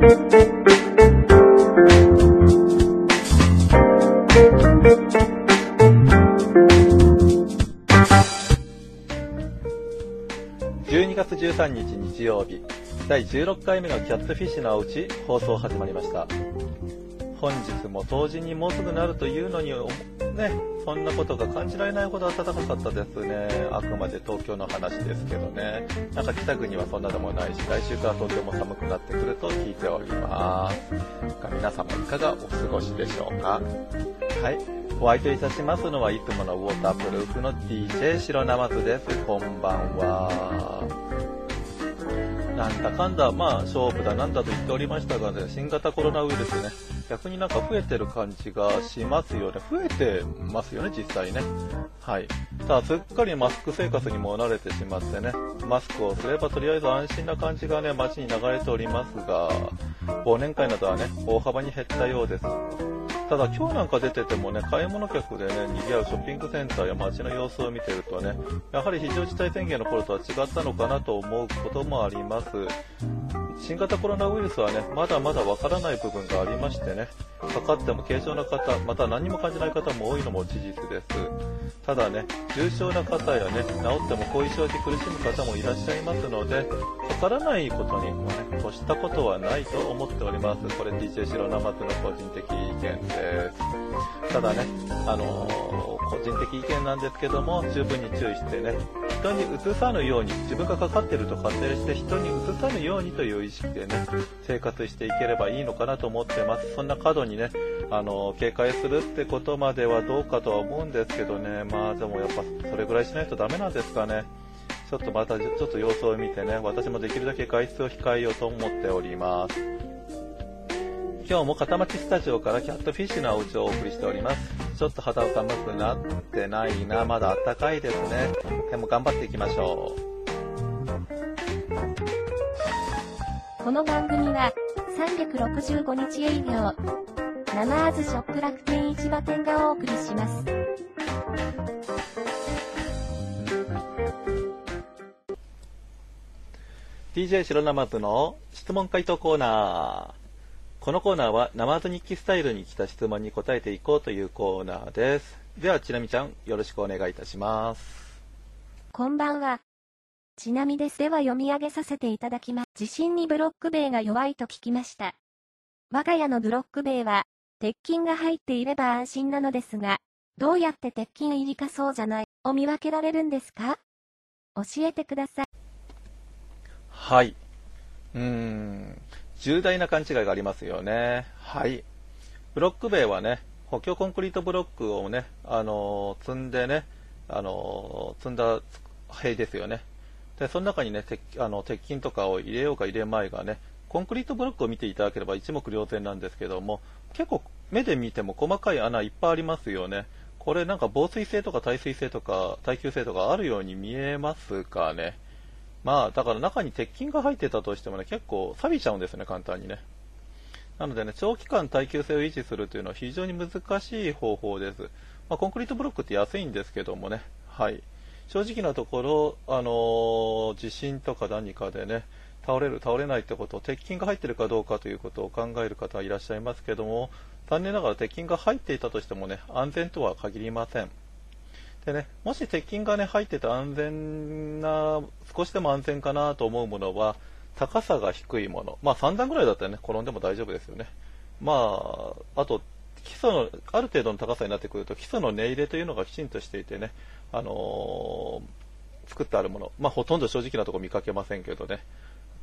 12月13日日曜日。第16回目のキャットフィッシュのうち放送始まりました。本日も冬至にもうすぐなるというのにねそんなことが感じられないほど暖かかったですね。あくまで東京の話ですけどね。なんか北国はそんなでもないし来週から東京も寒くなってくると聞いております。皆様いかがお過ごしでしょうか？はい。お相手いたしますのはいつものウォータープルーフの DJ 白ナマズです。こんばんは。なんだかんだ、まあ、勝負だなんだと言っておりましたがね、新型コロナウイルスね、逆になんか増えてる感じがしますよね。増えてますよね、実際ね。はい。ただ、すっかりマスク生活にも慣れてしまってね、マスクをすればとりあえず安心な感じがね、街に流れておりますが、忘年会などはね、大幅に減ったようです。ただ今日なんか出ててもね、買い物客でね、賑わうショッピングセンターや街の様子を見てるとね、やはり非常事態宣言の頃とは違ったのかなと思うこともあります。新型コロナウイルスはね、まだまだわからない部分がありましてね、かかっても軽症な方、また何も感じない方も多いのも事実です。ただね、重症な方やね、治っても後遺症で苦しむ方もいらっしゃいますので、かからないことにもね、越したことはないと思っております。これ DJ 白生の個人的意見です。ただね、あのー、個人的意見なんですけども、十分に注意してね、人に移さぬように、自分がかかってると仮定して人に移さぬようにという意識でね、生活していければいいのかなと思ってます。そんな過度にね、あの、警戒するってことまではどうかとは思うんですけどね、まあでもやっぱそれぐらいしないとダメなんですかね。ちょっとまたちょっと様子を見てね、私もできるだけ外出を控えようと思っております。今日も片町スタジオからキャットフィッシュなお家をお送りしております。ちょっと肌寒くなってないな、まだ暖かいですね。でも頑張っていきましょう。この番組は365日営業、生アズショップ楽天市場店がお送りします。DJ 白生津の質問回答コーナー。このコーナーは生津日記スタイルに来た質問に答えていこうというコーナーです。では、ちなみちゃん、よろしくお願いいたします。こんばんは。ちなみです。では読み上げさせていただきます。地震にブロック塀が弱いと聞きました。我が家のブロック塀は、鉄筋が入っていれば安心なのですが、どうやって鉄筋入りかそうじゃないを見分けられるんですか？教えてください。はい。うーん。重大な勘違いがありますよね。はい。ブロック塀はね、補強コンクリートブロックをね、あのー積んでね、あのー積んだ塀ですよね。で、その中にね、鉄あの鉄筋とかを入れようか入れまいがね、コンクリートブロックを見ていただければ一目瞭然なんですけども、結構目で見ても細かい穴いっぱいありますよね。これなんか防水性とか耐水性とか耐久性とかあるように見えますかね。まあ、だから中に鉄筋が入ってたとしてもね、結構錆びちゃうんですね、簡単にね。なのでね、長期間耐久性を維持するというのは非常に難しい方法です。まあ、コンクリートブロックって安いんですけどもね、はい。正直なところ、あのー地震とか何かでね、倒れる、倒れないってこと、鉄筋が入ってるかどうかということを考える方はいらっしゃいますけども、残念ながら鉄筋が入っていたとしてもね、安全とは限りません。でね、もし鉄筋がね、入ってて安全な、少しでも安全かなと思うものは、高さが低いもの。まあ3段ぐらいだったらね、転んでも大丈夫ですよね。まあ、あと、基礎の、ある程度の高さになってくると、基礎の根入れというのがきちんとしていてね、あのー作ってあるもの。まあほとんど正直なところ見かけませんけどね。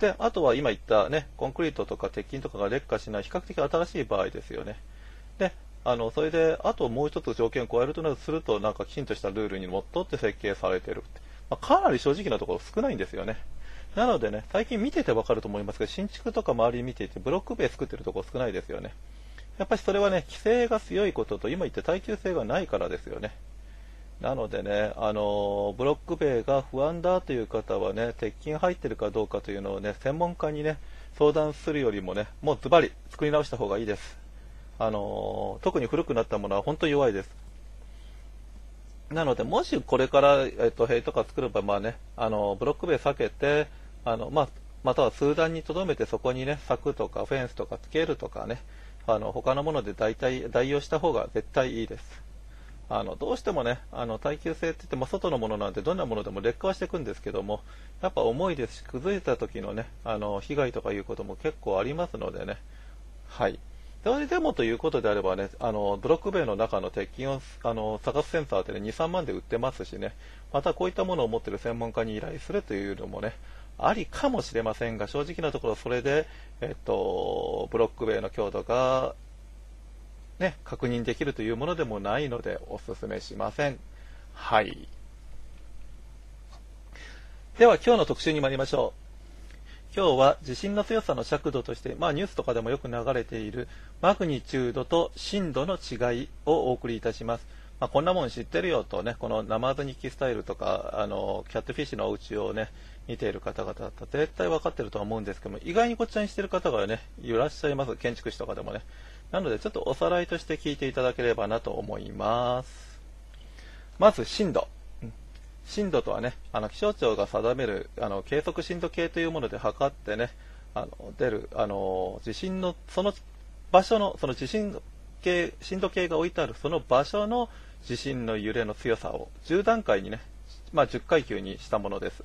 で、あとは今言ったね、コンクリートとか鉄筋とかが劣化しない比較的新しい場合ですよね。で、あの、それで、あともう一つ条件を加えるとなるすると、なんかきちんとしたルールにのっとって設計されている。まあ、かなり正直なところ少ないんですよね。なのでね、最近見ててわかると思いますけど、新築とか周り見ていて、ブロック塀作ってるところ少ないですよね。やっぱりそれはね、規制が強いことと、今言った耐久性がないからですよね。なのでね、あのブロック塀が不安だという方はね、鉄筋入ってるかどうかというのをね、専門家にね、相談するよりもね、もうズバリ作り直した方がいいです。あの特に古くなったものは本当に弱いです。なので、もしこれから、えっと、塀とか作れば、まあね、あのブロック塀避けて、あの、まあ、または数段に留めてそこにね、柵とかフェンスとかつけるとかね、あの、他のもので代替、代用した方が絶対いいです。あの、どうしてもね、あの、耐久性って言っても外のものなんでどんなものでも劣化はしていくんですけども、やっぱ重いですし、崩れた時のね、あの、被害とかいうことも結構ありますのでね、はい。それでもということであればね、あの、ブロック塀の中の鉄筋を、あの、探すセンサーってね、2、3万で売ってますしね、またこういったものを持っている専門家に依頼するというのもね、ありかもしれませんが、正直なところそれで、えっと、ブロック塀の強度が、ね、確認できるというものでもないので、お勧めしません。はい。では、今日の特集に参りましょう。今日は地震の強さの尺度として、まあニュースとかでもよく流れているマグニチュードと震度の違いをお送りいたします。まあ、こんなもん知ってるよとね、このナマズ日記スタイルとか、あの、キャットフィッシュのお家をね、見ている方々だったら絶対分かってるとは思うんですけども、意外にこちらにしてる方がね、いらっしゃいます。建築士とかでもね。なので、ちょっとおさらいとして聞いていただければなと思います。まず、震度。震度とはね、あの、気象庁が定める、あの、計測震度計というもので測ってね、あの、出る、あの、地震の、その場所の、その地震計、震度計が置いてある、その場所の地震の揺れの強さを10段階にね、まあ、10階級にしたものです。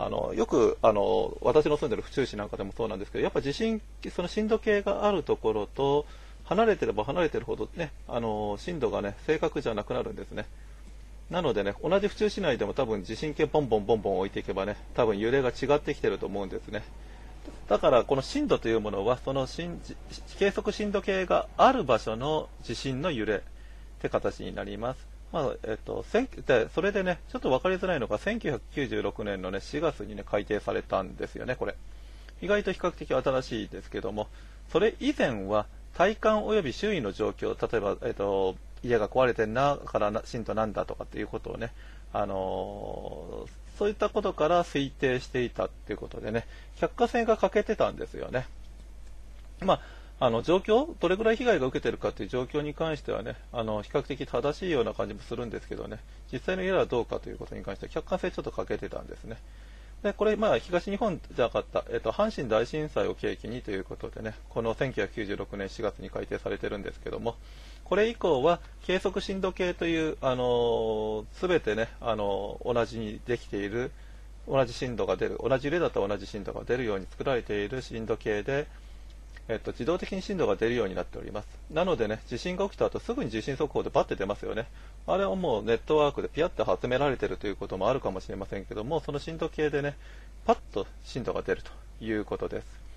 あのよくあの私の住んでる府中市なんかでもそうなんですけど、やっぱ地震、その震度計があるところと、離れてれば離れてるほどね、あの震度がね、正確じゃなくなるんですね。なのでね、同じ府中市内でも多分地震計ボンボンボンボン置いていけばね、多分揺れが違ってきてると思うんですね。だからこの震度というものは、その計測震度計がある場所の地震の揺れって形になります。まあえっと、でそれでね、ちょっと分かりづらいのが、1996年の、ね、4月に、ね、改定されたんですよね、これ。意外と比較的新しいですけども、それ以前は、体感及び周囲の状況、例えば、えっと、家が壊れてんなから震度なんだとかっていうことをね、あのー、そういったことから推定していたっていうことでね、百貨線が欠けてたんですよね。まああの状況、どれぐらい被害が受けてるかという状況に関してはね、あの比較的正しいような感じもするんですけどね、実際の家はどうかということに関しては客観性ちょっと欠けてたんですね。でこれ、まあ、東日本じゃなかった、えっと、阪神大震災を契機にということでね、この1996年4月に改定されてるんですけども、これ以降は計測震度計という、あのす、べてね、あの同じにできている、同じ震度が出る、同じ揺れだと同じ震度が出るように作られている震度計で、えっと、自動的に震度が出るようになっております。なのでね、地震が起きた後すぐに地震速報でバッて出ますよね。あれはもうネットワークでピヤッと集められているということもあるかもしれませんけども、その震度計でね、パッと震度が出るということです。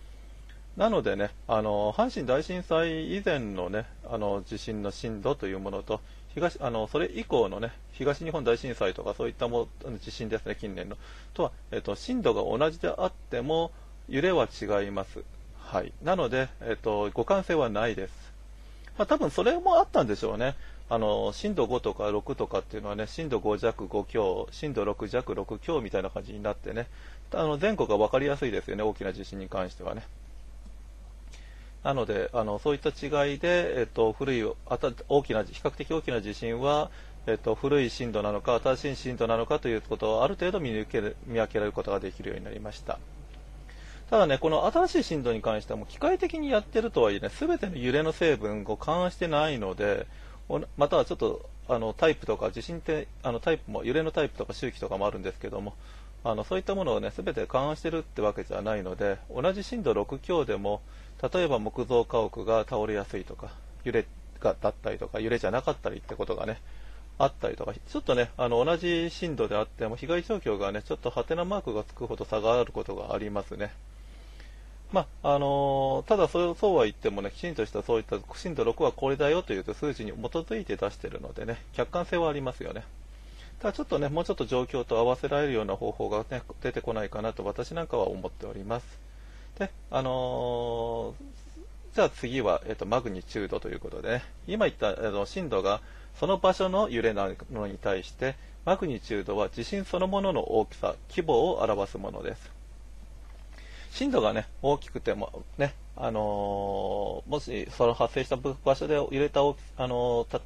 なのでね、あの、阪神大震災以前のね、あの、地震の震度というものと、東、あの、それ以降のね、東日本大震災とかそういったも地震ですね、近年の。とは、えっと、震度が同じであっても、揺れは違います。はい、なので、えっと、互換性はないです。まあ、多分それもあったんでしょうね。あの震度5とか6とかっていうのはね、震度5弱5強、震度6弱6強みたいな感じになってね、あの全国が分かりやすいですよね、大きな地震に関してはね。なので、あのそういった違いで、えっと、古いあた大きな、比較的大きな地震は、えっと、古い震度なのか、新しい震度なのかということをある程度見抜ける見分けられることができるようになりました。ただね、この新しい震度に関してはも機械的にやってるとはいえね、すべての揺れの成分を勘案してないので、またはちょっとあのタイプとか地震ってあのタイプも揺れのタイプとか周期とかもあるんですけどもあのそういったものをね全て勘案してるってわけじゃないので同じ震度6強でも例えば木造家屋が倒れやすいとか揺れがだったりとか揺れじゃなかったりってことがねあったりとかちょっとねあの同じ震度であっても被害状況がねちょっとハテナマークがつくほど差があることがありますね。まあのー、ただそうそうは言ってもね、きちんとしたそういった震度6はこれだよという数字に基づいて出しているのでね、客観性はありますよね。ただちょっとね、もうちょっと状況と合わせられるような方法が、ね、出てこないかなと私なんかは思っております。で、あのー、じゃあ次は、えっと、マグニチュードということでね、今言ったあの震度がその場所の揺れなのに対して、マグニチュードは地震そのものの大きさ、規模を表すものです。震度がね、大きくても、ね、あのー、もしその発生した場所で揺れた、あのー、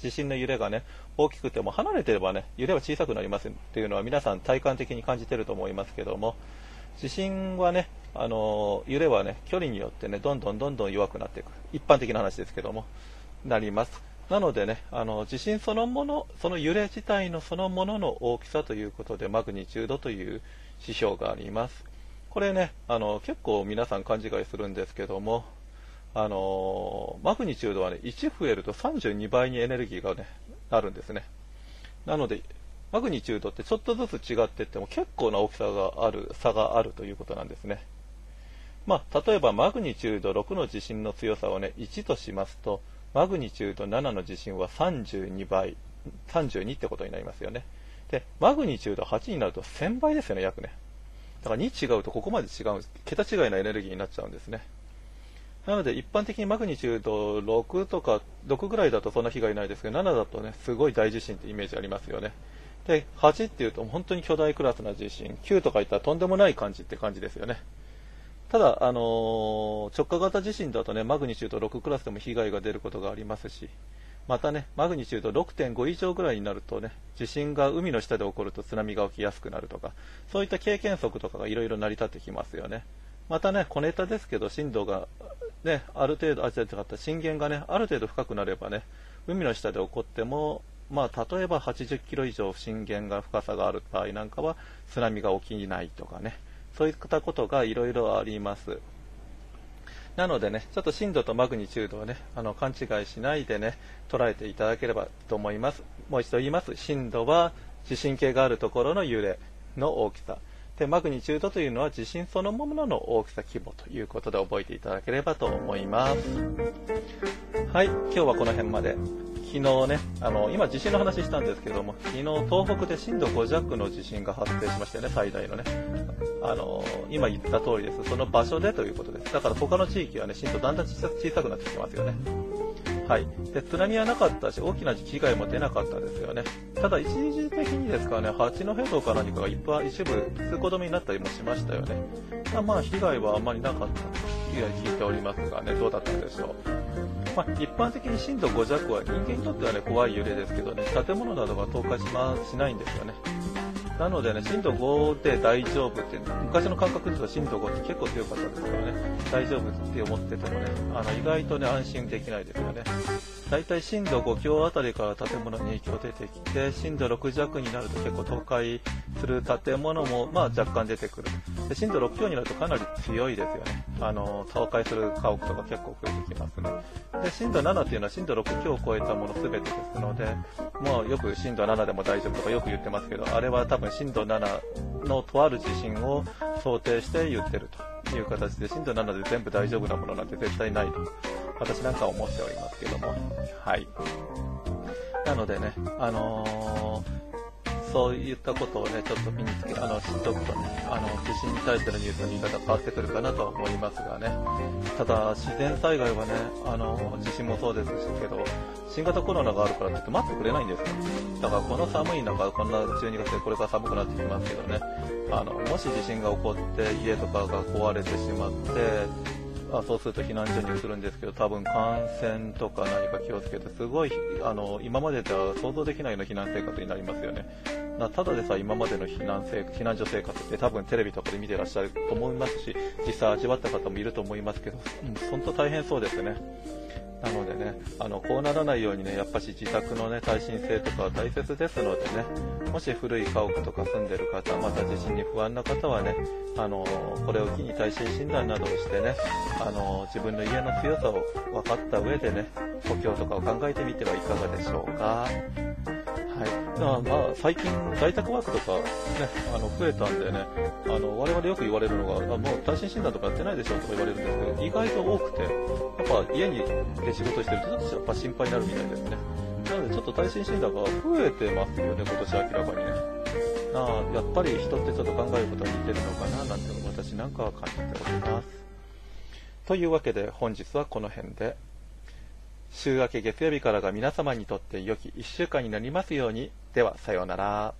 地震の揺れがね、大きくても離れてればね、揺れは小さくなりますっていうのは皆さん体感的に感じてると思いますけども、地震はね、あの揺れはね、距離によってね、どんどんどんどん弱くなっていく。一般的な話ですけども、なります。なのでね、あの地震そのもの、その揺れ自体のそのものの大きさということで、マグニチュードという指標があります。これね、あの結構皆さん勘違いするんですけども、あのマグニチュードはね、1増えると32倍にエネルギーがね、なるんですね。なので、マグニチュードってちょっとずつ違ってっても結構な大きさがある、差があるということなんですね。まあ、例えばマグニチュード6の地震の強さをね、1としますと、マグニチュード7の地震は32倍、32ってことになりますよね。で、マグニチュード8になると1000倍ですよね、約ね。だから2違うとここまで違う、桁違いなエネルギーになっちゃうんですね。なので一般的にマグニチュード6とか6ぐらいだとそんな被害ないですけど、7だとね、すごい大地震ってイメージありますよね。で、8っていうと本当に巨大クラスな地震、9とかいったらとんでもない感じって感じですよね。ただ、あのー、直下型地震だとね、マグニチュード6クラスでも被害が出ることがありますし、またね、マグニチュード6.5以上ぐらいになるとね、地震が海の下で起こると津波が起きやすくなるとか、そういった経験則とかがいろいろ成り立ってきますよね。またね、小ネタですけど、震度がね、ある程度、あ、違った震源がね、ある程度深くなればね、海の下で起こっても、まあ、例えば80キロ以上震源が深さがある場合なんかは、津波が起きないとかね、そういったことがいろいろあります。なのでね、ちょっと震度とマグニチュードをね、あの、勘違いしないでね、捉えていただければと思います。もう一度言います。震度は地震計があるところの揺れの大きさ。で、マグニチュードというのは地震そのものの大きさ規模ということで覚えていただければと思います。はい、今日はこの辺まで。昨日ね、あの、今地震の話したんですけども、昨日東北で震度5弱の地震が発生しましたよね、最大のね。あの、今言った通りです。その場所でということです。だから他の地域はね、震度だんだん小さくなってきてますよね。はい、で津波はなかったし、大きな被害も出なかったんですよね。ただ、一時的にですかね、八戸道か何かが一部一部通行止めになったりもしましたよね。まあ、被害はあまりなかったと聞いておりますがね、どうだったんでしょう。まあ、一般的に震度5弱は人間にとってはね、怖い揺れですけどね、建物などが倒壊しましないんですよね。なのでね、震度5で大丈夫って、昔の感覚で言うと震度5って結構強かったですからね、大丈夫って思っててもね、あの意外とね、安心できないですよね。大体震度5強あたりから建物に影響出てきて、震度6弱になると結構倒壊する建物も、まあ、若干出てくる。で震度6強になるとかなり強いですよね。あの、倒壊する家屋とか結構増えてきますね。で、震度7っていうのは震度6強を超えたもの全てですので、もうよく震度7でも大丈夫とかよく言ってますけど、あれは多分震度7のとある地震を想定して言ってるという形で、震度7で全部大丈夫なものなんて絶対ないと、私なんか思っておりますけども、はい。なのでね、あのーそういったことをね、ちょっと身につけ、あの、知っておくとね、あの、地震に対してのニュースの言い方変わってくるかなとは思いますがね。ただ、自然災害はね、あの、地震もそうですけど、新型コロナがあるからって言って待ってくれないんですよ。だからこの寒い中、こんな12月でこれから寒くなってきますけどね、あの、もし地震が起こって家とかが壊れてしまって、あそうすると避難所に移るんですけど、多分感染とか何か気をつけて、すごい、あの、今までとは想像できないような避難生活になりますよね。ただでさ、今までの避難生避難所生活って多分テレビとかで見てらっしゃると思いますし、実際味わった方もいると思いますけど、うん、本当大変そうですね。なのでね、あの、こうならないようにね、やっぱし自宅のね、耐震性とかは大切ですのでね、もし古い家屋とか住んでる方、また地震に不安な方はね、あの、これを機に耐震診断などをしてね、あの、自分の家の強さを分かった上でね、補強とかを考えてみてはいかがでしょうか。はい。まあ、まあ、最近、在宅ワークとかね、あの、増えたんでね、あの、我々よく言われるのが、あもう耐震診断とかやってないでしょとか言われるんですけど、意外と多くて、やっぱ家にで仕事してるとちょっとやっぱ心配になるみたいですね。なのでちょっと耐震診断が増えてますよね、今年明らかにね。なあ、やっぱり人ってちょっと考えることは似てるのかな、なんて私なんかは感じております。というわけで本日はこの辺で。週明け月曜日からが皆様にとって良き1週間になりますように。では、さようなら。